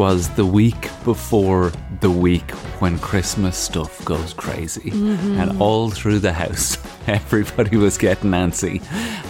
'Twas the week before the week when Christmas stuff goes crazy. And all through the house, everybody was getting antsy.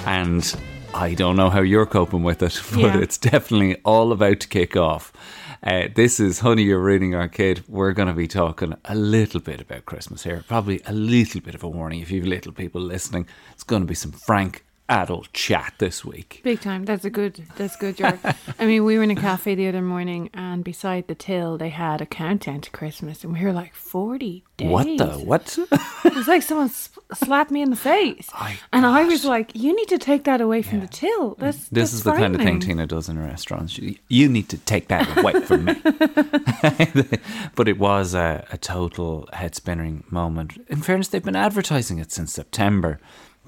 And I don't know how you're coping with it, but Yeah. it's definitely all about to kick off. Uh, this is Honey, You're Ruining Our Kid. We're going to be talking a little bit about Christmas here. Probably a little bit of a warning if you've little people listening. It's going to be some frank adult chat this week. Big time. That's a good. That's good, George. I mean, we were in a cafe the other morning, and beside the till, they had a countdown to Christmas, and we were like forty days. What the? What? It was like someone slapped me in the face, I- and I was like, "You need to take that away from the till." That's This that's is the kind of thing. Tina does in restaurants. You need to take that away from me. but it was a, a total head spinning moment. In fairness, they've been advertising it since September.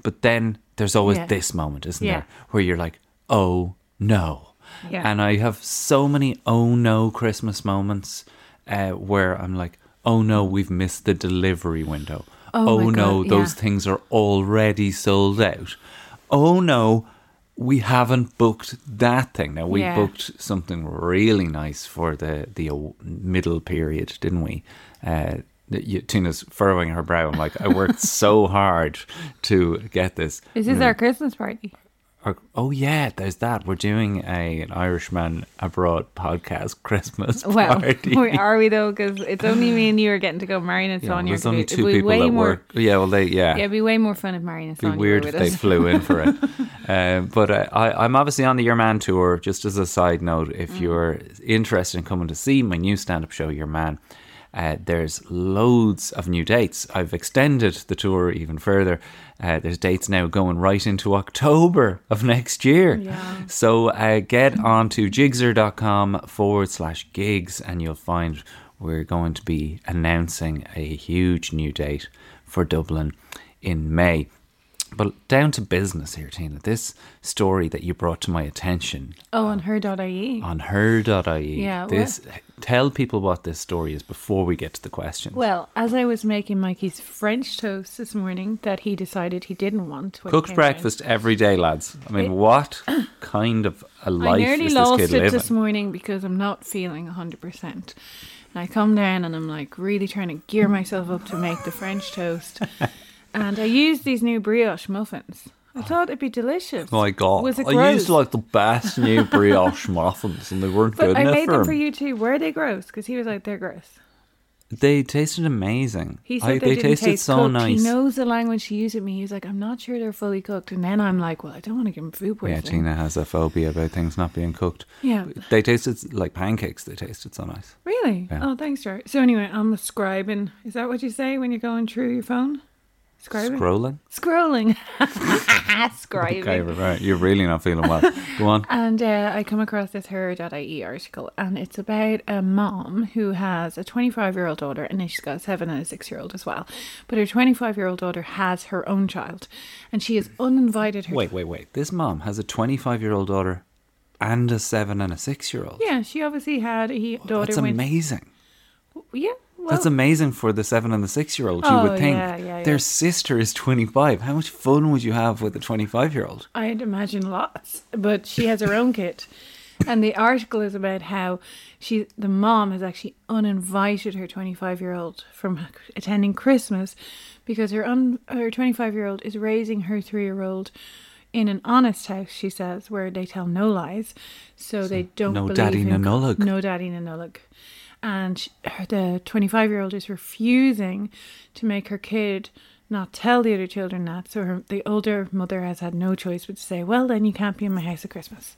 But then there's always Yeah. this moment, isn't Yeah. there? Where you're like, oh no. Yeah. And I have so many oh no Christmas moments uh, where I'm like, oh no, we've missed the delivery window. Oh Oh, no, God, those things are already sold out. Oh no, we haven't booked that thing. Now we Yeah. booked something really nice for the the middle period, didn't we? Uh, you, Tina's furrowing her brow. I'm like, I worked so hard to get this. This is this our Christmas party? Or- oh yeah, there's that. We're doing a an Irishman abroad podcast Christmas Well, party. are we though? Because it's only me and you are getting to go. Marion and Yeah, Sonia. there's only two people way that more, work. Yeah, well, they yeah. Yeah, it'd be way more fun if Marion and be Sonia weird if with they us. flew in for it. um, but uh, I, I'm obviously on the Your Man tour. Just as a side note, Mm. if you're interested in coming to see my new stand-up show, Your Man, uh, there's loads of new dates. I've extended the tour even further. Uh, there's dates now going right into October of next year. Yeah. So uh, get on to jigzer.com forward slash gigs and you'll find we're going to be announcing a huge new date for Dublin in May. But down to business here, Tina. This story that you brought to my attention Oh, on her.ie. on her.ie. Yeah, This tell people what this story is before we get to the question. Well, as I was making Mikey's French toast this morning, that he decided he didn't want. Cooked breakfast every day, lads. I mean, It- what kind of a life I nearly is this lost kid it living? this morning because I'm not feeling 100%. And I come down and I'm like really trying to gear myself up to make the French toast. and I used these new brioche muffins. I thought it'd be delicious. Oh my god! Was it I gross? used like the best new brioche muffins, and they weren't but good I enough I made for them him. for you too. Were they gross? Because he was like, they're gross. They tasted amazing. He said I, they, they tasted taste so cooked. nice. He knows the language to use with me. He's like, I'm not sure they're fully cooked. And then I'm like, well, I don't want to give him food poisoning. yeah. Tina has a phobia about things not being cooked. Yeah. They tasted like pancakes. They tasted so nice. Really? Yeah. Oh, thanks, George. So anyway, I'm scribing. Is that what you say when you're going through your phone? Scribing? Scrolling. Scrolling. Scribing. Okay, right. You're really not feeling well. Go on. And uh, I come across this her.ie article, and it's about a mom who has a 25 year old daughter, and then she's got a seven and a six year old as well. But her 25 year old daughter has her own child, and she has uninvited her. Wait, wait, wait. This mom has a 25 year old daughter and a seven and a six year old. Yeah, she obviously had a he- daughter. That's when, amazing. Yeah, well, That's amazing for the seven and the six year old. You Oh, would think yeah, yeah, their yeah. sister is 25. How much fun would you have with a 25 year old? I'd imagine lots, but she has her own kid. And the article is about how she, the mom, has actually uninvited her 25 year old from attending Christmas because her un, her 25 year old is raising her three year old in an honest house. She says where they tell no lies, so, they don't no believe daddy, in no co- nullag. no daddy, no. And she, the 25 year old is refusing to make her kid not tell the other children that. So her, the older mother has had no choice but to say, well, then you can't be in my house at Christmas.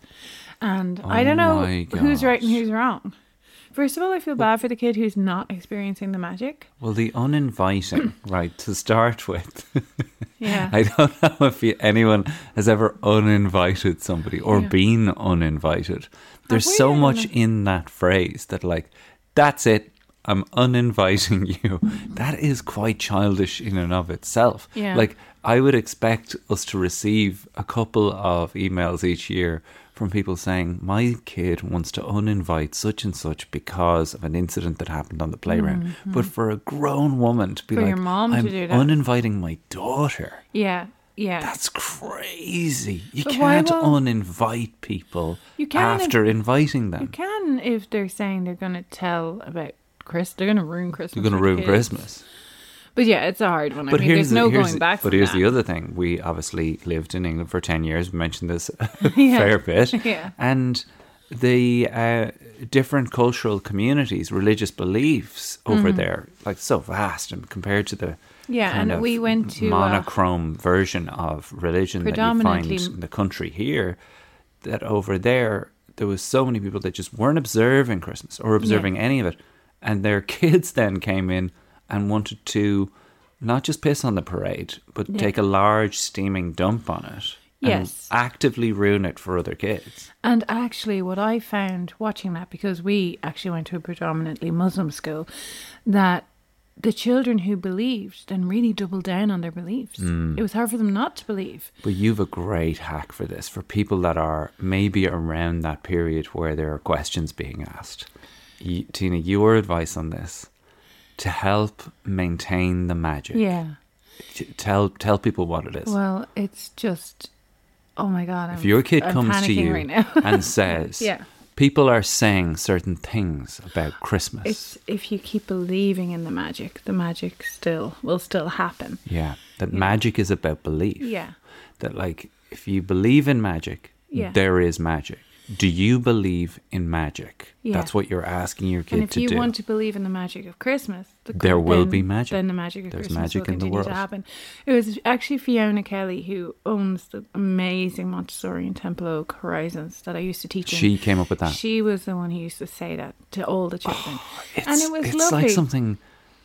And I don't oh know Oh who's right and who's wrong. First of all, I feel bad for the kid who's not experiencing the magic. Well, the uninviting, right, to start with. Yeah. I don't know if you, anyone has ever uninvited somebody or Yeah. been uninvited. There's so much in that phrase that, like, that's it. I'm uninviting you. That is quite childish in and of itself. Yeah. Like, I would expect us to receive a couple of emails each year from people saying, My kid wants to uninvite such and such because of an incident that happened on the playground. But for a grown woman to be Mm-hmm. For like, your mom I'm do that." uninviting my daughter. Yeah. Yeah. That's crazy. You But can't uninvite people You can if- after inviting them. You can if they're saying they're going to tell about Chris. They're going to ruin Christmas. They're going to ruin. Christmas. But yeah, it's a hard one. I But mean, here's there's no here's going the- back. But here's that. the other thing: we obviously lived in England for ten years. We mentioned this a Yeah. fair bit, Yeah. and the uh, different cultural communities, religious beliefs over there, like so vast, and compared to the Mm-hmm. Yeah, and we went to, uh, monochrome version of religion that you find in the country here. That over there, there was so many people that just weren't observing Christmas or observing any of it, and their kids then came in and wanted to not just piss on the parade, but Yeah. take a large steaming dump on it. and Yes. actively ruin it for other kids. And actually, what I found watching that, because we actually went to a predominantly Muslim school, that the children who believed then really doubled down on their beliefs. Mm. It was hard for them not to believe. But you've a great hack for this for people that are maybe around that period where there are questions being asked. You, Tina, your advice on this to help maintain the magic. Yeah. T- Tell tell people what it is. Well, it's just, oh my God. I'm, if your kid I'm comes to you right and says, Yeah. People are saying certain things about Christmas. It's if you keep believing in the magic, the magic still will still happen. yeah, that magic is about belief. Yeah. That like if you believe in magic, Yeah. there is magic. Do you believe in magic? Yeah. That's what you're asking your kid And if to you do. want to believe in the magic of Christmas, the, There will then- be magic. Then the magic of There's Christmas magic will in the continue world. to happen. It was actually Fiona Kelly who owns the amazing Montessori and Templeogue Horizons that I used to teach in. she came up with that. She was the one who used to say that to all the children, oh, it's, and it was it's lovely. like something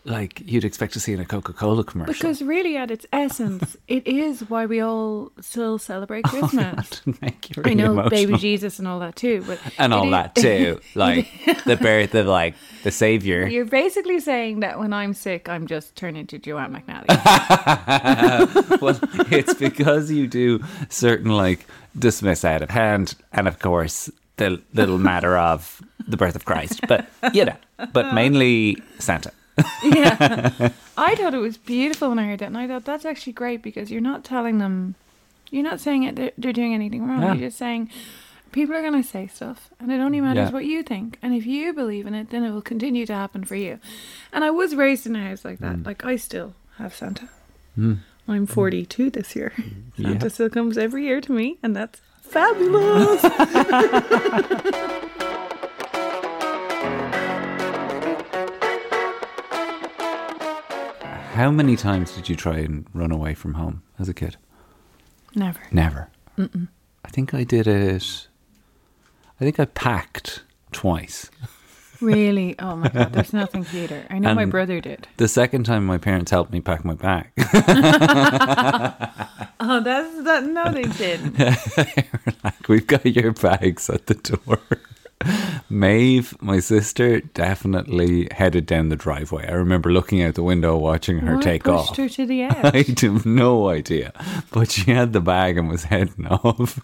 like you'd expect to see in a Coca-Cola commercial. because really, at its essence, it is why we all still celebrate oh, Christmas. to make you I know emotional. baby Jesus and all that too, but and all is- that too, like the birth of like the savior. You're basically saying that when I'm sick, I'm just turning to Joanne McNally. well, it's because you do certain like dismiss out of hand, and of course the little matter of the birth of Christ, but you know, but mainly Santa. Yeah. I thought it was beautiful when I heard that, and I thought that's actually great because you're not telling them, you're not saying it they're, they're doing anything wrong. Yeah. You're just saying people are going to say stuff, and it only matters Yeah. what you think. And if you believe in it, then it will continue to happen for you. And I was raised in a house like that. Mm. Like I still have Santa. Mm. I'm 42 this year. Santa still comes every year to me, and that's fabulous. How many times did you try and run away from home as a kid? Never. Never. I think I did it. I think I packed twice. Really? Oh my god, there's nothing cuter. I know my brother did. The second time my parents helped me pack my bag. Oh, that's that. No, they didn't. like, we've got your bags at the door. Maeve, my sister, definitely headed down the driveway. I remember looking out the window watching her What take pushed off. her to the I have no idea. But she had the bag and was heading off.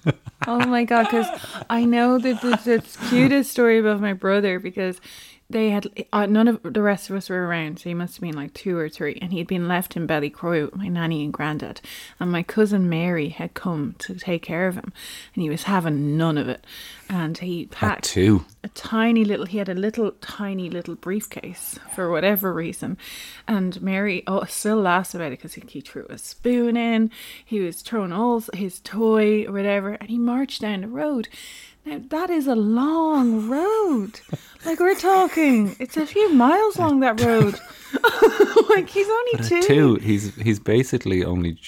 oh my god, because I know that the, the cutest story about my brother because they had uh, none of the rest of us were around, so he must have been like two or three, and he'd been left in Ballycroy with my nanny and granddad, and my cousin Mary had come to take care of him, and he was having none of it, and he packed two. a tiny little he had a little tiny little briefcase for whatever reason and mary oh still laughs about it because he, he threw a spoon in he was throwing all his toy or whatever and he marched down the road now that is a long road like we're talking it's a few miles long that road like he's only But two two, he's he's basically only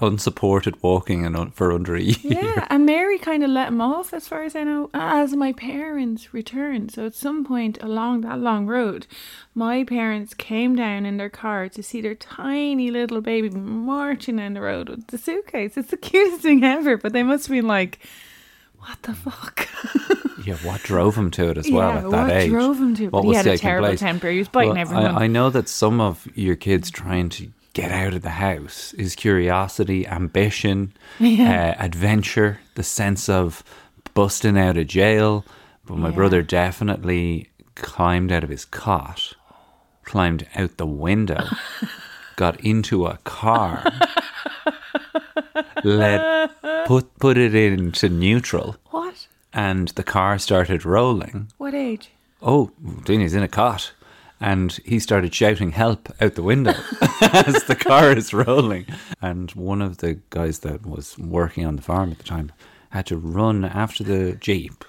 unsupported walking and un- for under a year. Yeah, and Mary kind of let him off, as far as I know, as my parents returned. So at some point along that long road, my parents came down in their car to see their tiny little baby marching down the road with the suitcase. It's the cutest thing ever, but they must have been like, what the fuck? Yeah, what drove him to it as well Yeah, at that age? what drove him to it? What But he was had a terrible place? temper. He was biting Well, everyone. I, I know that some of your kids trying to get out of the house is curiosity, ambition, Yeah. uh, adventure, the sense of busting out of jail. But my Yeah. brother definitely climbed out of his cot, climbed out the window, got into a car. Let put put it into neutral, What? and the car started rolling. What age? Oh, Dini's in a cot. And he started shouting help out the window as the car is rolling. And one of the guys that was working on the farm at the time had to run after the Jeep,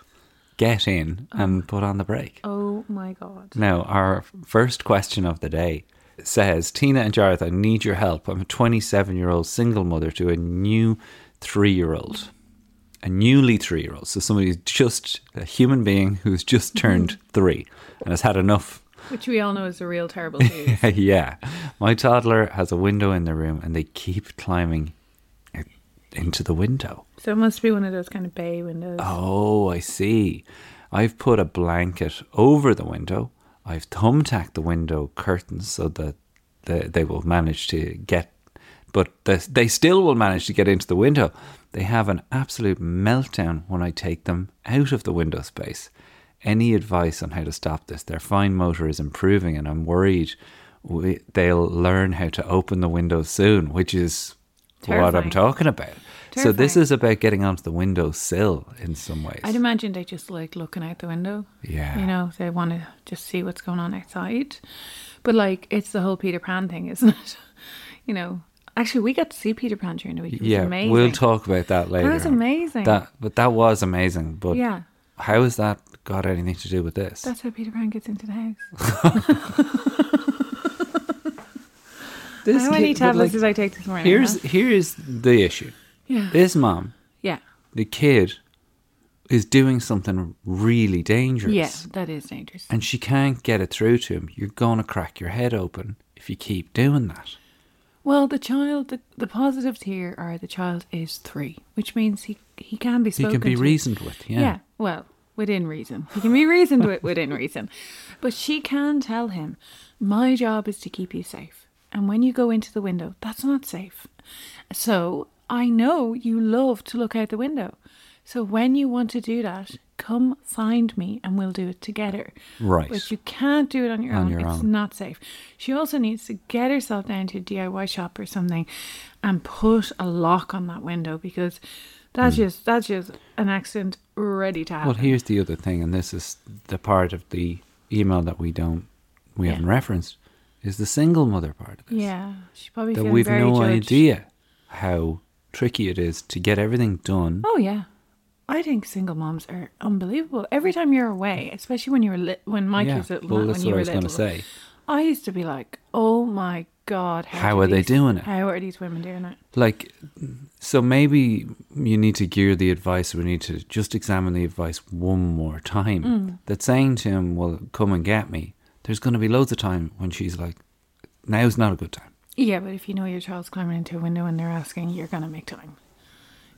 get in, and oh. put on the brake. Oh my god. Now, our first question of the day says Tina and Jarlath, I need your help. I'm a 27 year old single mother to a new three year old. A newly three year old. So somebody who's just a human being who's just turned three and has had enough. Which we all know is a real terrible disease. yeah. My toddler has a window in the room and they keep climbing into the window. so it must be one of those kind of bay windows. Oh, I see. I've put a blanket over the window. I've thumbtacked the window curtains so that they, they will manage to get, but the, they still will manage to get into the window. They have an absolute meltdown when I take them out of the window space. Any advice on how to stop this? Their fine motor is improving, and I'm worried we, they'll learn how to open the window soon, which is what I'm talking about. So this is about getting onto the window sill in some ways. I'd imagine they just like looking out the window. Yeah. You know, they want to just see what's going on outside. But like, it's the whole Peter Pan thing, isn't it? You know, actually, we got to see Peter Pan during the week. It yeah, amazing. we'll talk about that later. That was amazing. That, but that was amazing. But Yeah. how has that got anything to do with this? That's how Peter Pan gets into the house. this how many kid- tablets like, did I take this morning? Here's huh? here's the issue. yeah, This mom, yeah, the kid, is doing something really dangerous. yeah. That is dangerous. And she can't get it through to him. You're gonna crack your head open if you keep doing that. Well, the child, the, the positives here are the child is three, which means he he can be spoken. He can be to. reasoned with. Yeah. Yeah. well, within reason. He can be reasoned with within reason. But she can tell him, my job is to keep you safe. And when you go into the window, that's not safe. So I know you love to look out the window. So when you want to do that, come find me and we'll do it together. Right. But you can't do it on your On own. your it's own. not safe. She also needs to get herself down to a DIY shop or something and put a lock on that window because that's hmm. just that's just an accident ready to happen. Well, here's the other thing, and this is the part of the email that we don't, we Yeah. haven't referenced, is the single mother part of this. Yeah, she probably that we've very no judged. idea how tricky it is to get everything done. Oh yeah, I think single moms are unbelievable. Every time you're away, especially when you were li- when Mike yeah, was little, well, that's what I was going to little. say. I used to be like, oh my god, how, How are they doing it? How are these women doing it? Like, so maybe you need to gear the advice. We need to just examine the advice one more time. Mm. That saying to him, "Well, come and get me." There's going to be loads of time when she's like, "Now's not a good time." Yeah, but if you know your child's climbing into a window and they're asking, you're gonna make time.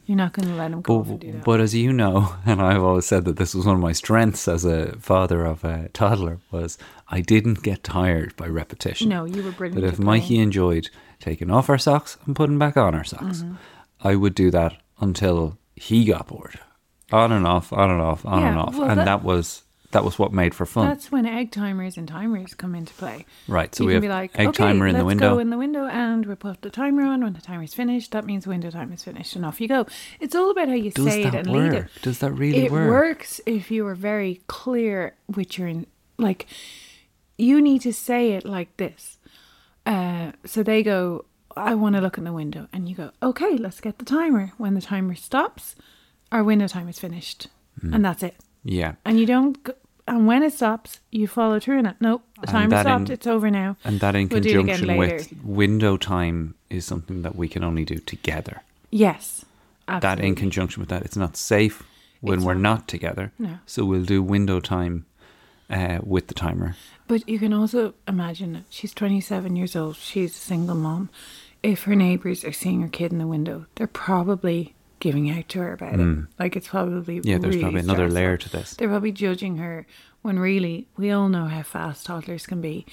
You're not gonna let them go do But, that. but as you know, and I've always said that this was one of my strengths as a father of a toddler was I didn't get tired by repetition. no, you were brilliant. But if Mikey enjoyed taking off our socks and putting back on our socks, Mm-hmm. I would do that until he got bored. On and off, on and off, on and off, well, and that- that, was that was what made for fun. That's when egg timers and timers come into play. Right, so you we can have be like, egg okay, timer in the let's window. go in the window, and we put the timer on. When the timer's finished, that means window time is finished, and off you go. It's all about how you Does say it and lead it. Does that really it work? works if you are very clear with your in- like. You need to say it like this. Uh, so they go, I want to look in the window, and you go, okay, let's get the timer. When the timer stops, our window time is finished, Hmm. and that's it. Yeah, And you don't. Go, and when it stops, you follow through on it. Nope, the timer stopped. in- it's over now. and that in We'll do it again conjunction with window time is something that we can only do together. Yes, that in conjunction with that, it's not safe when It's we're not. not together. No. So we'll do window time uh, with the timer. But you can also imagine that she's 27 years old. She's a single mom. If her neighbours are seeing her kid in the window, they're probably giving out to her about it. Like it's probably Mm. Yeah, there's really probably another stressful. layer to this. They're probably judging her when really we all know how fast toddlers can be,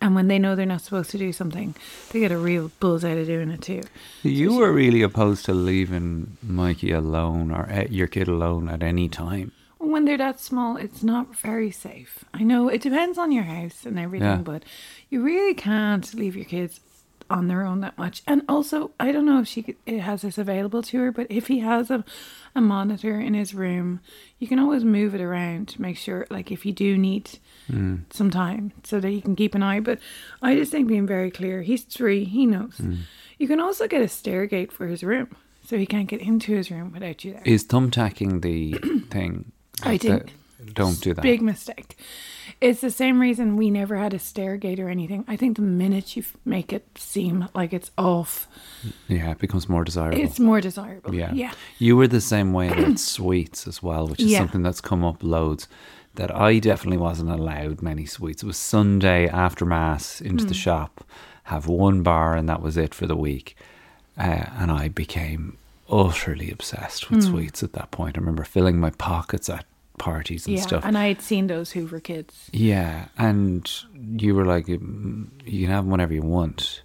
and when they know they're not supposed to do something, they get a real buzz out of doing it too. You were really opposed to leaving Mikey alone or uh, your kid alone at any time. When they're that small, it's not very safe. I know it depends on your house and everything, Yeah. but you really can't leave your kids on their own that much. And also, I don't know if she has this available to her, but if he has a, a monitor in his room, you can always move it around to make sure, like, if you do need mm. some time so that you can keep an eye. But I just think being very clear, he's three, he knows. Mm. You can also get a stair gate for his room so he can't get into his room without you there. Is thumbtacking the thing? I think Don't do that. Big mistake. It's the same reason we never had a stairgate or anything. I think the minute you make it seem like it's off, Yeah, it becomes more desirable. it's more desirable. Yeah. Yeah. You were the same way about sweets as well, which is Yeah. something that's come up loads. That I definitely wasn't allowed many sweets. It was Sunday after Mass into Hmm. the shop, have one bar, and that was it for the week. Uh, and I became utterly obsessed Hmm. with sweets at that point. I remember filling my pockets at parties and Yeah. stuff. And I had seen those Hoover kids. Yeah, and you were like, "Mm, you can have them whenever you want,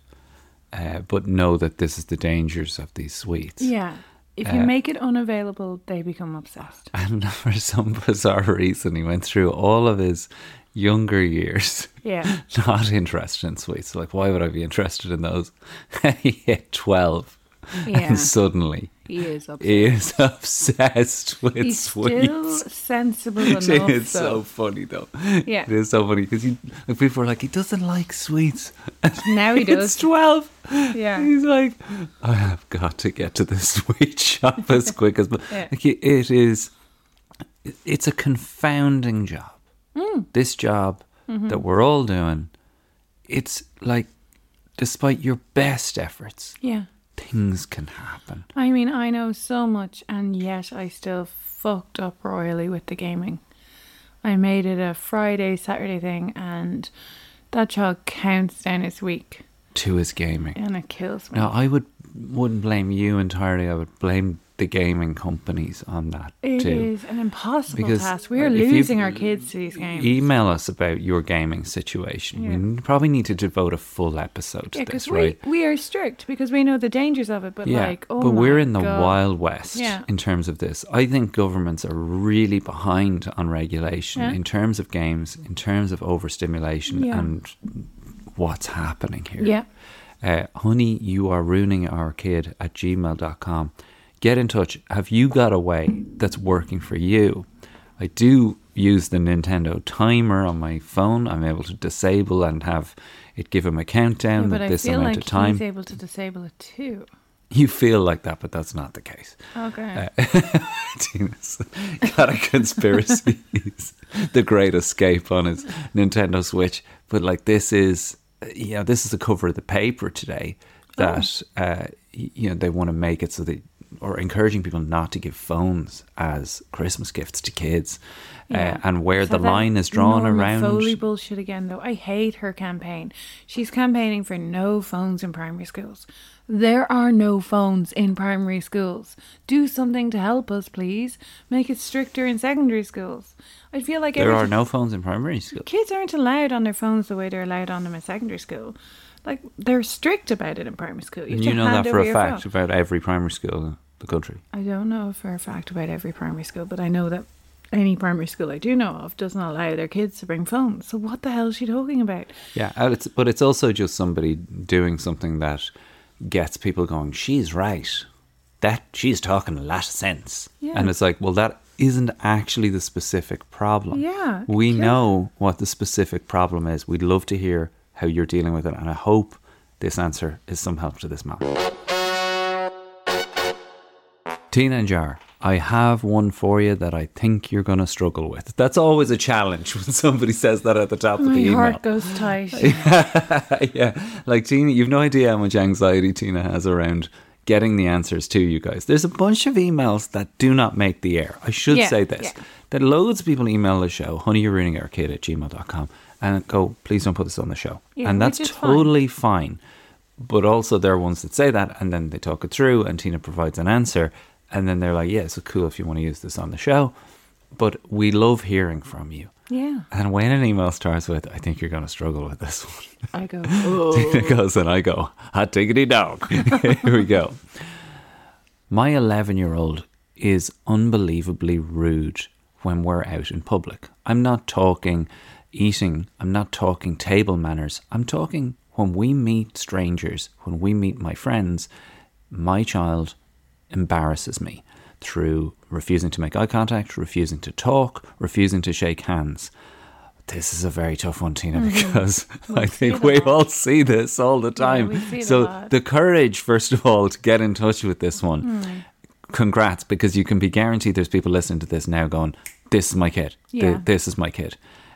uh, but know that this is the dangers of these sweets. Yeah. If you Uh, make it unavailable, they become obsessed. And for some bizarre reason, he went through all of his younger years Yeah. not interested in sweets. Like, why would I be interested in those? he hit 12, Yeah. and suddenly He is obsessed. he is obsessed with He's sweets. still sensible enough. it's so funny though. Yeah. It is so funny because like, people are like, he doesn't like sweets. Now he It's does. 12. Yeah. He's like, I have got to get to the sweet shop as quick as. Yeah. Like, it it is, it's a confounding job. Mm. This job Mm-hmm. that we're all doing, it's like, despite your best efforts, Yeah. Things can happen. I mean, I know so much, and yet I still fucked up royally with the gaming. I made it a Friday, Saturday thing, and that child counts down his week, To his gaming. and it kills me. Now, I would wouldn't blame you entirely. I would blame the gaming companies on that It too. is an impossible Because task. We are losing our kids to these games. Email us about your gaming situation. Yeah. We probably need to devote a full episode to yeah, this, we, right? we are strict because we know the dangers of it, but yeah, like, oh but we're in the God. wild west Yeah. in terms of this. I think governments are really behind on regulation in terms of games, in terms of overstimulation, and what's happening here. Yeah. Uh, honey, you are ruining our kid at gmail.com. Get in touch. Have you got a way that's working for you? I do use the Nintendo timer on my phone. I'm able to disable and have it give him a Yeah, countdown but at I this feel amount like of time. he's able to disable it too. You feel like that, but that's not the case. Okay. Tina's got a conspiracy. The great escape on his Nintendo Switch. But like this is, you know, this is the cover of the paper today that uh, you know they want to make it so that or encouraging people not to give phones as Christmas gifts to kids, Yeah. uh, and where So the line is drawn Norma around. Foley bullshit again, though. I hate her campaign. She's campaigning for no phones in primary schools. There are no phones in primary schools. Do something to help us, please. Make it stricter in secondary schools. I feel like There are no phones in primary school. kids aren't allowed on their phones the way they're allowed on them in secondary school. Like they're strict about it in primary school. You, have You know that for a fact phone. about every primary school in the country. I don't know for a fact about every primary school, but I know that any primary school I do know of doesn't allow their kids to bring phones. So what the hell is she talking about? Yeah, uh, it's, but it's also just somebody doing something that gets people going. She's right. That she's talking a lot of sense. Yeah. And it's like, well, that isn't actually the specific problem. Yeah, we yeah. know what the specific problem is. We'd love to hear how you're dealing with it, and I hope this answer is some help to this man. Tina and Jar, I have one for you that I think you're going to struggle with. That's always a challenge when somebody says that at the top of the email. My heart goes tight. yeah, like Tina, you've no idea how much anxiety Tina has around getting the answers to you guys. There's a bunch of emails that do not make the air. I should Yeah, say this yeah. that loads of people email the show, honey, you're ruining our kid at gmail.com, and go, please don't put this on the show. Yeah, and that's is fine. totally fine. But also, there are ones that say that, and then they talk it through, and Tina provides an answer, and then they're like, yeah, it's cool if you want to use this on the show. But we love hearing from you. Yeah. And when an email starts with, I think you're going to struggle with this one. I go, Tina oh. goes and I go, hot diggity dog. Here we go. My 11 year old is unbelievably rude when we're out in public. I'm not talking eating, I'm not talking table manners, I'm talking when we meet strangers, when we meet my friends, my child embarrasses me through refusing to make eye contact, refusing to talk, refusing to shake hands. This is a very tough one, Tina, because I think we lot. all see this all the time. we see it a so the courage, first of all, to get in touch with this one. Hmm. Congrats, because you can be guaranteed there's people listening to this now going, "This is my kid. Th- This is my kid."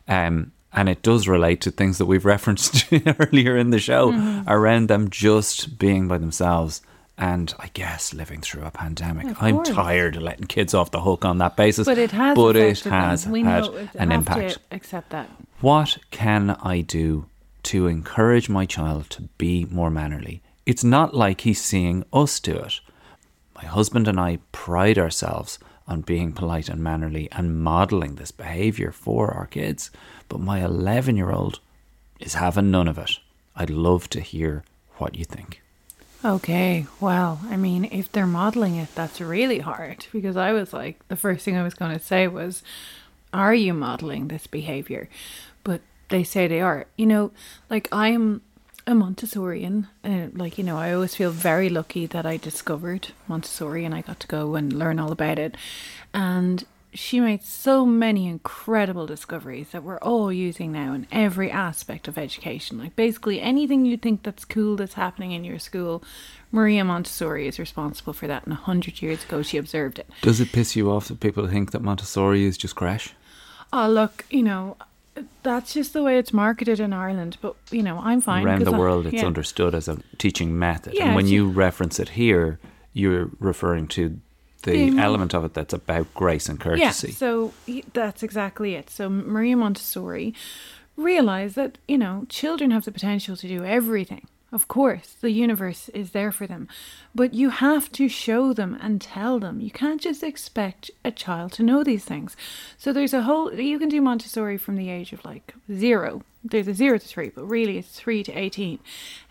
Um, and it does relate to things that we've referenced earlier in the show Mm-hmm. around them just being by themselves. And I guess living through a pandemic. Of I'm course. tired of letting kids off the hook on that basis. But it has. But it them. has We had know an impact. Accept that. What can I do to encourage my child to be more mannerly? It's not like he's seeing us do it. My husband and I pride ourselves on being polite and mannerly and modeling this behavior for our kids, but my 11 year old is having none of it. I'd love to hear what you think. Okay, well, I mean, if they're modeling it, that's really hard because I was like, the first thing I was going to say was, Are you modeling this behavior? But they say they are. You know, like I'm a Montessorian, and like, you know, I always feel very lucky that I discovered Montessori and I got to go and learn all about it. And she made so many incredible discoveries that we're all using now in every aspect of education. Like basically anything you think that's cool that's happening in your school, Maria Montessori is responsible for that. And a hundred years ago, she observed it. Does it piss you off that people think that Montessori is just crash? Oh, look, you know, that's just the way it's marketed in Ireland. But you know, I'm fine. Around the I- world, it's yeah. understood as a teaching method. Yeah, and when you reference it here, you're referring to the element of it that's about grace and courtesy. Yeah, so that's exactly it. So Maria Montessori realized that, you know, children have the potential to do everything. Of course, the universe is there for them. But you have to show them and tell them. You can't just expect a child to know these things. So there's a whole, you can do Montessori from the age of like zero. There's a zero to three, but really it's three to 18.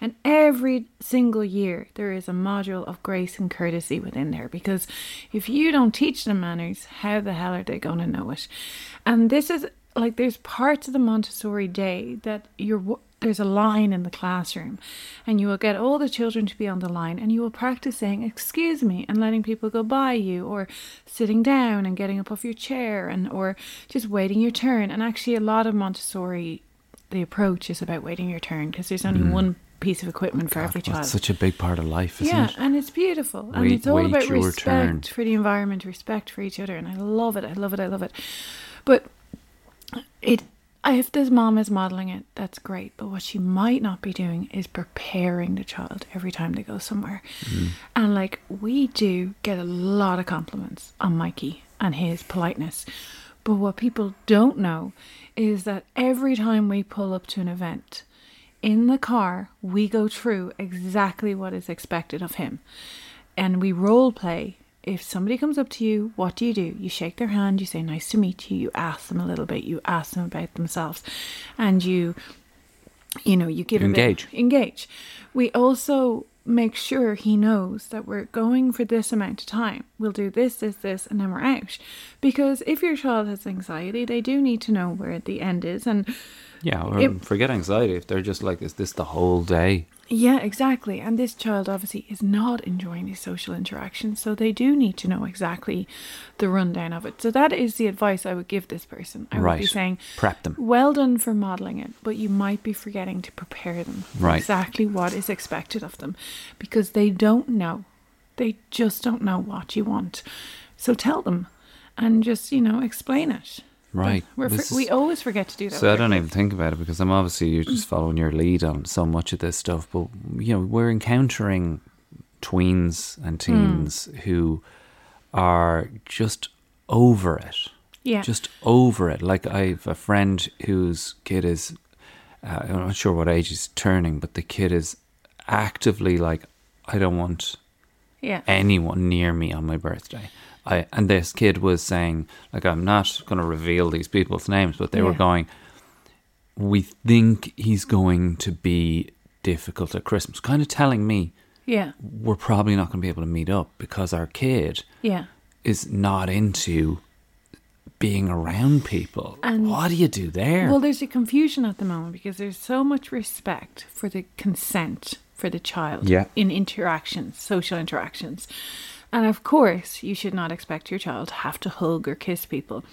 And every single year there is a module of grace and courtesy within there because if you don't teach them manners, how the hell are they going to know it? And this is like there's parts of the Montessori day that you're there's a line in the classroom and you will get all the children to be on the line and you will practice saying excuse me and letting people go by you or sitting down and getting up off your chair and or just waiting your turn and actually a lot of Montessori the approach is about waiting your turn because there's only mm. one piece of equipment for every child it's such a big part of life, isn't yeah, it? and it's beautiful. And it's all about respect turn. for the environment, respect for each other. And I love it. I love it. I love it. But it, if this mom is modeling it, that's great. But what she might not be doing is preparing the child every time they go somewhere. Mm. And like we do get a lot of compliments on Mikey and his politeness. But what people don't know is that every time we pull up to an event, in the car, we go through exactly what is expected of him. And we role play. If somebody comes up to you, what do you do? You shake their hand, you say, Nice to meet you. You ask them a little bit, you ask them about themselves, and you, you know, you give a bit- Engage. engage. We also make sure he knows that we're going for this amount of time. We'll do this, this, this, and then we're out. Because if your child has anxiety, they do need to know where the end is. And Yeah, or It- forget anxiety. If they're just like, is this the whole day? Yeah, exactly. And this child obviously is not enjoying these social interactions, so they do need to know exactly the rundown of it. So that is the advice I would give this person. I would be saying, Prep them. well done for modeling it, but you might be forgetting to prepare them Right. exactly what is expected of them because they don't know. They just don't know what you want. So tell them and just, you know, explain it. Right. For, we always forget to do that. So I don't even think about it because I'm obviously you're just following your lead on so much of this stuff. But you know, we're encountering tweens and teens who are just over it. Yeah. Just over it. Like I've a friend whose kid is uh, I'm not sure what age he's turning, but the kid is actively like, I don't want yeah. anyone near me on my birthday. I and this kid was saying, like, I'm not going to reveal these people's names, but they were going, we think he's going to be difficult at Christmas, kind of telling me Yeah. we're probably not going to be able to meet up because our kid Yeah. is not into being around people. And- what do you do there? Well, there's a confusion at the moment because there's so much respect for the consent for the child Yeah. in interactions, social interactions. And of course, you should not expect your child to have to hug or kiss people.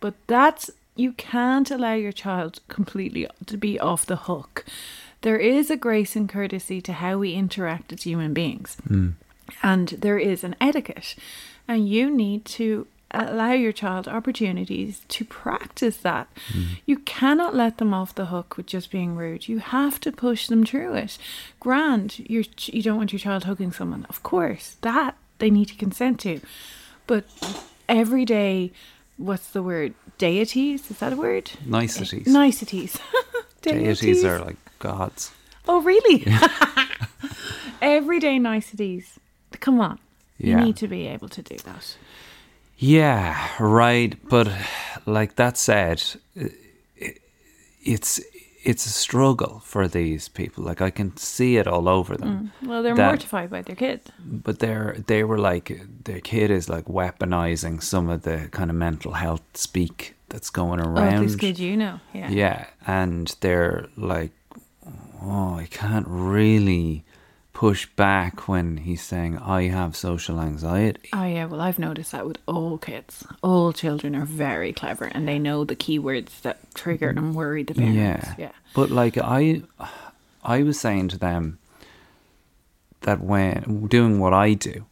But that's, you can't allow your child completely to be off the hook. There is a grace and courtesy to how we interact as human beings. Hmm. And there is an etiquette. And you need to allow your child opportunities to practice that. Hmm. You cannot let them off the hook with just being rude. You have to push them through it. Grand, you're, you don't want your child hugging someone. Of course, that they need to consent to. But everyday, what's the word? Deities? Is that a word? Niceties. Niceties. Deities are like gods. Oh, really? Everyday niceties. Come on. You Yeah. need to be able to do that. Yeah, right. But like that said, it's it's a struggle for these people. Like I can see it all over them. Mm. Well, they're That- mortified by their kid. But they're they were like their kid is like weaponizing some of the kind of mental health speak that's going Oh, around. this kid, you know. Yeah. Yeah, and they're like, oh, I can't really push back when he's saying I have social anxiety. Oh, yeah. Well, I've noticed that with all kids. All children are very clever and they know the keywords that trigger and worry the parents. Yeah. Yeah. But like I I was saying to them that when doing what I do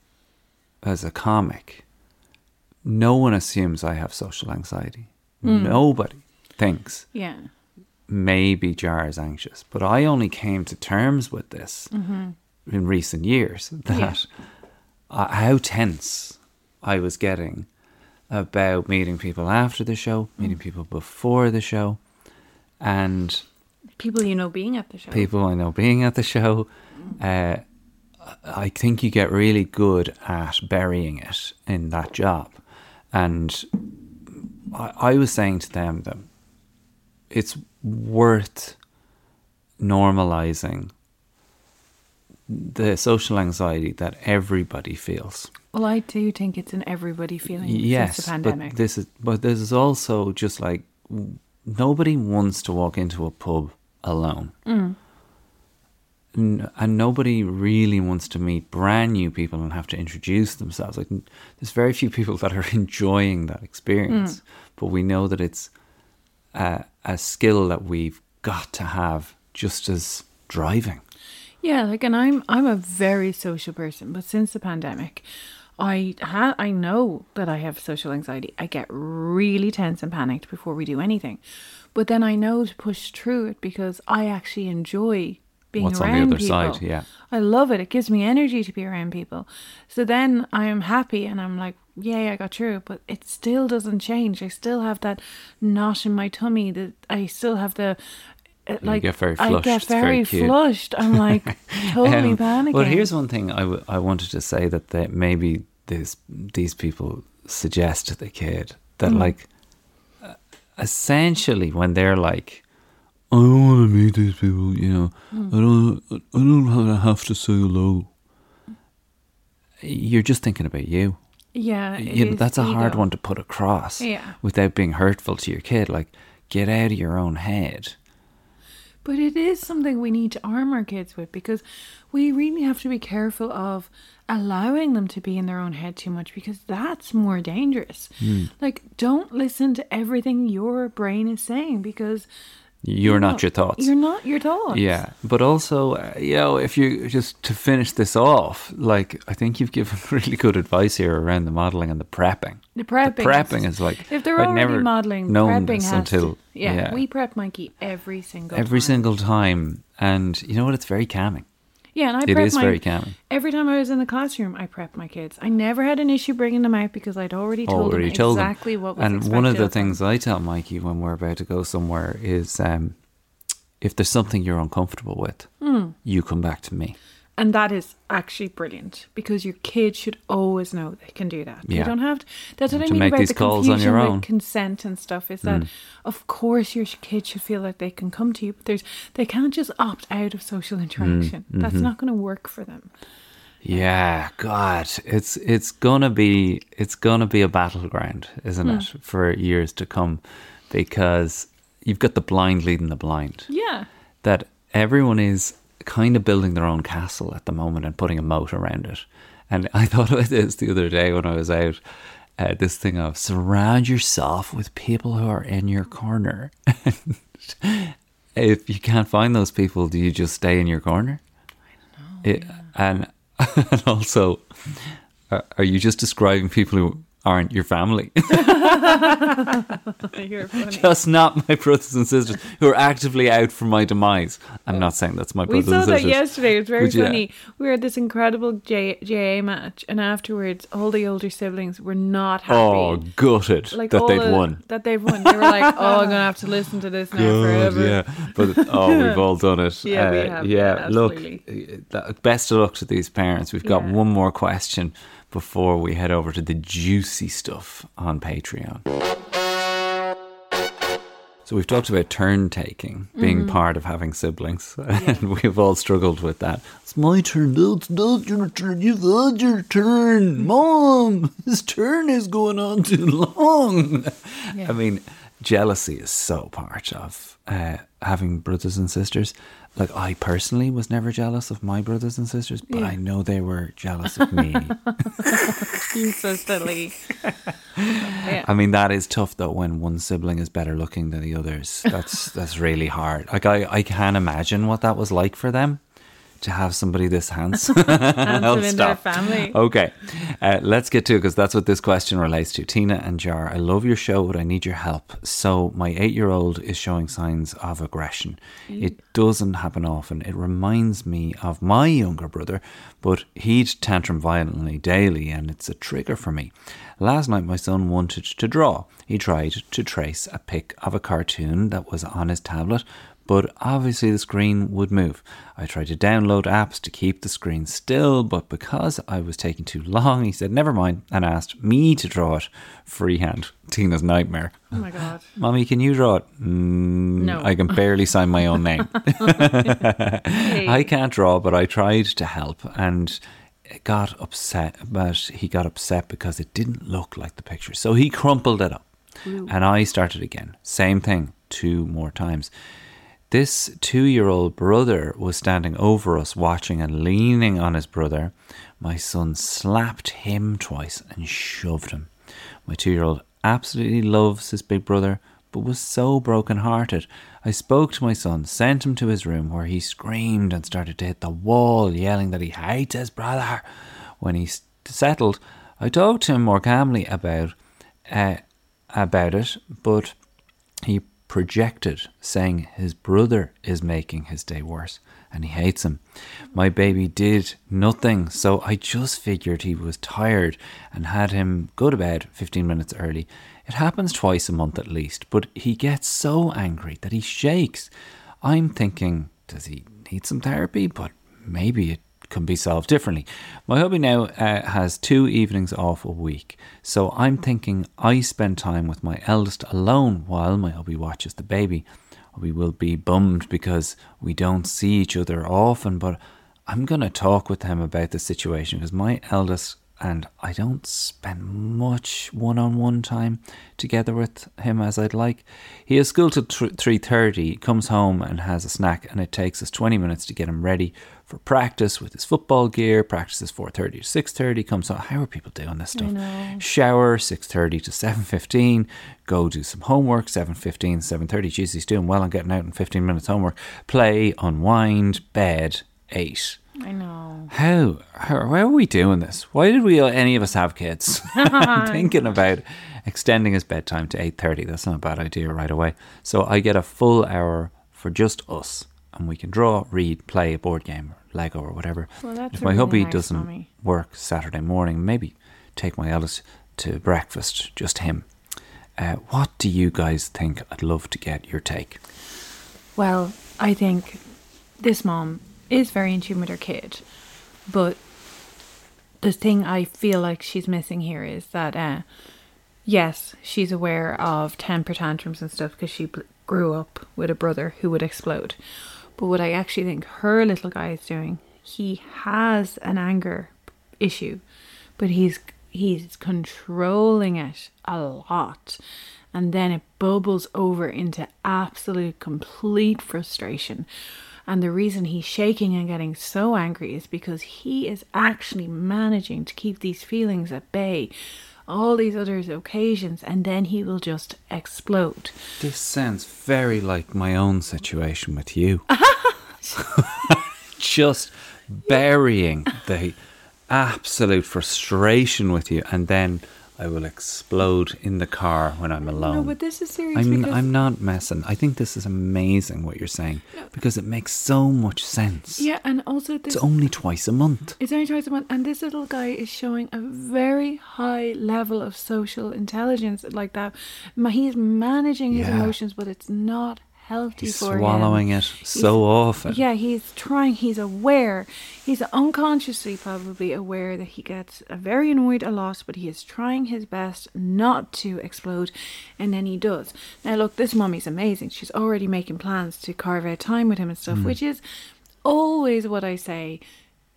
as a comic, no one assumes I have social anxiety. Hmm. Nobody thinks Yeah. maybe Jar is anxious. But I only came to terms with this mm-hmm. In recent years that uh, how tense I was getting about meeting people after the show, meeting people before the show, and People you know being at the show. people I know being at the show. Uh, I think you get really good at burying it in that job. And I, I was saying to them that it's worth normalizing the social anxiety that everybody feels. Well, I do think it's an everybody feeling yes, since the pandemic. but this is but this is also just like nobody wants to walk into a pub alone. Mm. And nobody really wants to meet brand new people and have to introduce themselves. Like, there's very few people that are enjoying that experience, Mm. but we know that it's a, a skill that we've got to have, just as driving. Yeah, like, and I'm I'm a very social person, but since the pandemic, I ha- I know that I have social anxiety. I get really tense and panicked before we do anything, but then I know to push through it because I actually enjoy being What's on around the other people. side, yeah. I love it. It gives me energy to be around people. So then I am happy and I'm like, yay, I got through it. But it still doesn't change. I still have that knot in my tummy. That I still have the. Like get very flushed. I get very very, flushed. I'm like totally Um, panicking. Well, here's one thing I, w- I wanted to say that they, maybe this these people suggest to the kid that Mm. like uh, essentially when they're like I don't want to meet these people, you know. Mm. I don't I don't want to have to say hello. You're just thinking about you. yeah, you know, that's a hard one to put across Yeah. without being hurtful to your kid. Like get out of your own head. But it is something we need to arm our kids with because we really have to be careful of allowing them to be in their own head too much because that's more dangerous. Hmm. Like, don't listen to everything your brain is saying because You're not know, your thoughts. You're not your thoughts. Yeah, but also, uh, you know, if you just to finish this off, like I think you've given really good advice here around the modeling and the prepping. The prepping. The prepping is like if they're I'd already never modeling, known prepping this until to, yeah, we prep Mikey every single every time. single time, and you know what? It's very calming. Yeah, and I It prep is my, very calming. Every time I was in the classroom, I prepped my kids. I never had an issue bringing them out because I'd already told Already them told them. exactly what was And one of the them. things I tell Mikey when we're about to go somewhere is, um, if there's something you're uncomfortable with, Hmm. you come back to me. And that is actually brilliant because your kid should always know they can do that. Yeah. You don't have to. That's what I mean make about these the calls on confusion your with own. Mm. consent and stuff. Is that of course your kid should feel like they can come to you, but there's they can't just opt out of social interaction. Mm, That's mm-hmm. not going to work for them. Yeah, God, it's it's gonna be it's gonna be a battleground, isn't it, for years to come, because you've got the blind leading the blind. Yeah. That everyone is kind of building their own castle at the moment and putting a moat around it. And I thought about this the other day when I was out. Uh, this thing of surround yourself with people who are in your corner. if you can't find those people, do you just stay in your corner? It, and, and also, are, are you just describing people who aren't your family? You're just not my brothers and sisters who are actively out for my demise. I'm not saying that's my brother and sisters. We saw that yesterday. It was very Would you- funny. We were at this incredible J- GAA match, and afterwards, all the older siblings were not happy. Oh, gutted like that they'd the- won. That they've won. They were like, "Oh, I'm gonna have to listen to this now God, forever." yeah, but oh, we've all done it. Yeah, we Uh, have, Yeah, yeah, look, absolutely. uh, that- best of luck to these parents. We've got Yeah. one more question before we head over to the juicy stuff on Patreon. So we've talked about turn taking being Mm-hmm. part of having siblings, and we've all struggled with that. It's my turn. No, it's not your turn. You've had your turn, Mom. This turn is going on too long. Yeah. I mean, jealousy is so part of uh, having brothers and sisters. Like I personally was never jealous of my brothers and sisters, but Yeah. I know they were jealous of me. You're so silly. yeah. I mean, that is tough though when one sibling is better looking than the others. That's that's really hard. Like I, I can't imagine what that was like for them to have somebody this handsome. Handsome in their family. Okay, uh, let's get to it because that's what this question relates to. Tina and Jar, I love your show, but I need your help. So, my eight year old is showing signs of aggression. It doesn't happen often. It reminds me of my younger brother, but he'd tantrum violently daily, and it's a trigger for me. Last night, my son wanted to draw. He tried to trace a pic of a cartoon that was on his tablet, but obviously the screen would move. I tried to download apps to keep the screen still, but because I was taking too long, he said, never mind, and asked me to draw it freehand. Tina's nightmare. Oh my god. Mommy, can you draw it? Mm, No. I can barely sign my own name. Hey. I can't draw, but I tried to help and it got upset. But he got upset because it didn't look like the picture. So he crumpled it up. And I started again. Same thing, two more times. This two year old brother was standing over us, watching and leaning on his brother. My son slapped him twice and shoved him. My two year old absolutely loves his big brother, but was so broken hearted. I spoke to my son, sent him to his room where he screamed and started to hit the wall, yelling that he hates his brother. When he settled, I talked to him more calmly about uh, about it, but he projected, saying his brother is making his day worse and he hates him. My baby did nothing, so I just figured he was tired and had him go to bed 15 minutes early. It happens twice a month at least, but he gets so angry that he shakes. I'm thinking, does he need some therapy? But maybe it can be solved differently. My hubby now uh, has two evenings off a week, so I'm thinking I spend time with my eldest alone while my hubby watches the baby. We will be bummed because we don't see each other often, but I'm going to talk with him about the situation because my eldest and I don't spend much one-on-one time together with him as I'd like. He has school till three thirty, comes home and has a snack, and it takes us twenty minutes to get him ready for practice with his football gear. Practices four thirty to six thirty. Comes home. How are people doing this stuff? Shower six thirty to seven fifteen. Go do some homework seven fifteen, seven thirty. Jeez, he's doing well on getting out in fifteen minutes homework. Play, unwind, bed eight. I know. How, how why are we doing this? Why did we uh, any of us have kids? I'm thinking about extending his bedtime to eight thirty. That's not a bad idea right away. So I get a full hour for just us, and we can draw, read, play a board game, Lego or whatever. Well, that's if my really hubby nice doesn't mommy. work Saturday morning, maybe take my eldest to breakfast, just him. Uh, what do you guys think? I'd love to get your take. Well, I think this mom is very in tune with her kid, but the thing I feel like she's missing here is that, uh, yes, she's aware of temper tantrums and stuff because she grew up with a brother who would explode. But what I actually think her little guy is doing, he has an anger issue, but he's he's controlling it a lot. And then it bubbles over into absolute complete frustration. And the reason he's shaking and getting so angry is because he is actually managing to keep these feelings at bay all these other occasions and then he will just explode. This sounds very like my own situation with you. just burying the absolute frustration with you and then I will explode in the car when I'm alone. No, but this is serious. I mean, because I'm not messing. I think this is amazing what you're saying because it makes so much sense. Yeah, and also this It's only twice a month. It's only twice a month, and this little guy is showing a very high level of social intelligence, like that. He's managing his Yeah. emotions, but it's not healthy He's for swallowing him. it so often. Yeah, he's trying. He's aware. He's unconsciously probably aware that he gets very annoyed a lot, but he is trying his best not to explode, and then he does. Now, look, this mummy's amazing. She's already making plans to carve out time with him and stuff, hmm. which is always what I say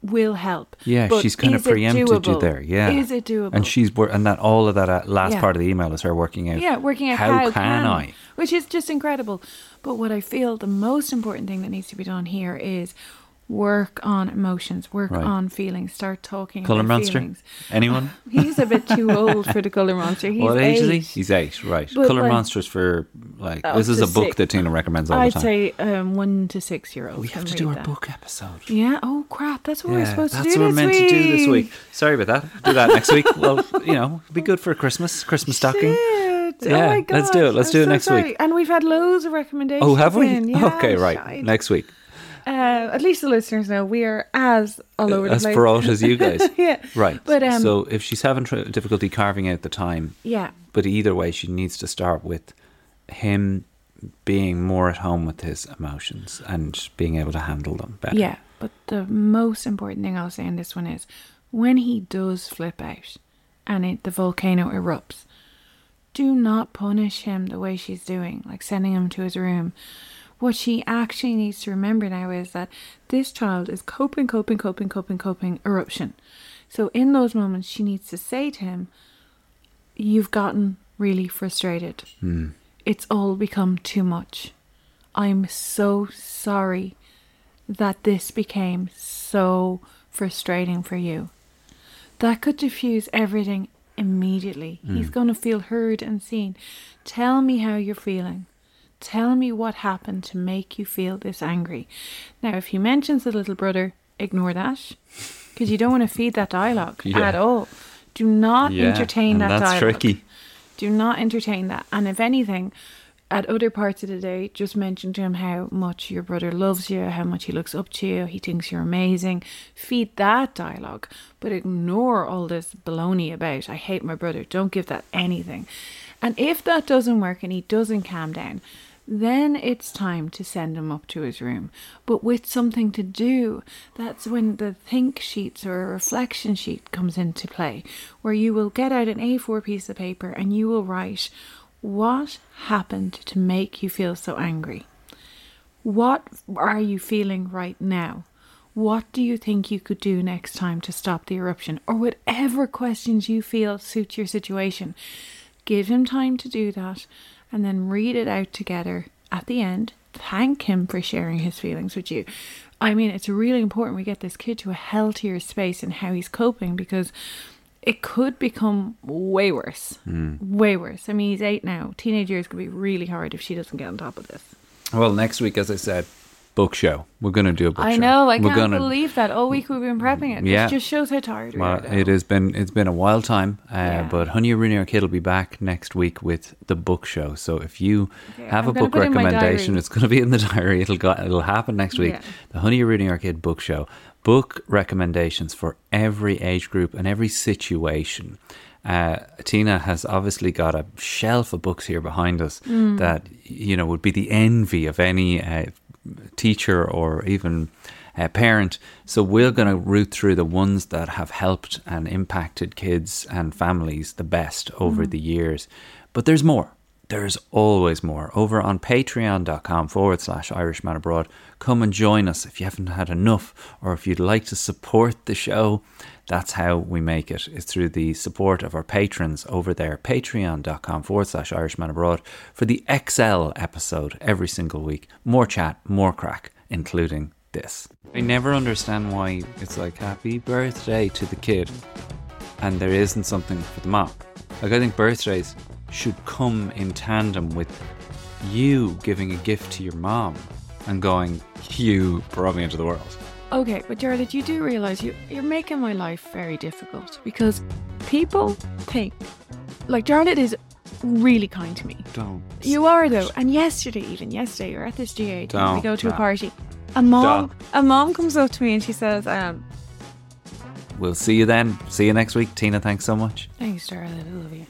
will help. Yeah, But she's kind of preempted you there. Yeah, Is it doable? And she's wor- and that all of that uh, last Yeah. part of the email is her working out. Yeah, working out how, how, can, I? which is just incredible. But what I feel the most important thing that needs to be done here is work on emotions, work Right. on feelings, start talking about the Colour about monster? feelings. Anyone? He's a bit too old for the colour monster. He's what age is he? He's eight, right? But, Color like- Monsters for like this is a book six. that Tina recommends all I'd the time. I'd say um, one to six year olds. we have to do our that. book episode. Yeah. Oh crap! That's what we're supposed to do. that's what we're meant week. to do this week. Sorry about that. Do that next week. Well, you know, be good for Christmas, Christmas stocking. Shit. Yeah, oh my let's do it. Let's I'm do it so next week. And we've had loads of recommendations. Oh, have we? Yeah, okay, right. Next week. Uh, at least the listeners know we are as all over the place. As place. fraught as you guys. yeah. Right. But um, so if she's having tr- difficulty carving out the time, yeah, but either way, she needs to start with him being more at home with his emotions and being able to handle them better. yeah. But the most important thing I'll say in this one is when he does flip out and it, the volcano erupts, do not punish him the way she's doing, like sending him to his room. What she actually needs to remember now is that this child is coping, coping, coping, coping, coping, eruption. So in those moments, she needs to say to him, You've gotten really frustrated. Hmm. It's all become too much. I'm so sorry that this became so frustrating for you. That could diffuse everything immediately. He's hmm. going to feel heard and seen. Tell me how you're feeling. Tell me what happened to make you feel this angry. Now, if he mentions the little brother, ignore that because you don't want to feed that dialogue Yeah. at all. Do not Yeah, entertain that that's dialogue. tricky. Do not entertain that. And if anything, at other parts of the day, just mention to him how much your brother loves you, how much he looks up to you, he thinks you're amazing. Feed that dialogue, but ignore all this baloney about, I hate my brother. Don't give that anything. And if that doesn't work and he doesn't calm down, then it's time to send him up to his room, but with something to do. That's when the think sheets or a reflection sheet comes into play, where you will get out an A4 piece of paper and you will write what happened to make you feel so angry. What are you feeling right now? What do you think you could do next time to stop the eruption? Or whatever questions you feel suit your situation. Give him time to do that and then read it out together at the end. Thank him for sharing his feelings with you. I mean, it's really important we get this kid to a healthier space in how he's coping because it could become way worse. Hmm. Way worse. I mean, he's eight now. Teenage years could be really hard if she doesn't get on top of this. Well, next week, as I said, book show. We're going to do a book show. I know. I We're can't gonna- believe that. All week we've been prepping it. Yeah. It just shows how tired we Well, are. it has been it's been a wild time, uh, Yeah. but Honey, You're Ruining Our Kid, will be back next week with the book show. So if you have I'm a gonna book put it in my recommendation, diary. it's going to be in the diary. It'll go, it'll happen next week. Yeah. The Honey, You're Ruining Our Kid book show. Book recommendations for every age group and every situation. Uh, Tina has obviously got a shelf of books here behind us Mm. that you know would be the envy of any uh, teacher or even a parent. So we're going to root through the ones that have helped and impacted kids and families the best over Mm. the years. But there's more. There's always more. Over on patreon.com forward slash Irishman Abroad. Come and join us if you haven't had enough or if you'd like to support the show. That's how we make it. It's through the support of our patrons over there. Patreon.com forward slash Irishman Abroad for the XL episode every single week. More chat, more crack, including this. I never understand why it's like happy birthday to the kid and there isn't something for the mom. Like I think birthdays should come in tandem with you giving a gift to your mom and going, you brought me into the world. Okay, but Jarlath, you do realise you, you're making my life very difficult because people think, like, Jarlath is really kind to me. Don't. You are, though. And yesterday, even yesterday, you're at this GAA, we go to a party. A mom, Don't. a mom comes up to me and she says, um, We'll see you then. See you next week. Tina, thanks so much. Thanks, Jarlath. I love you.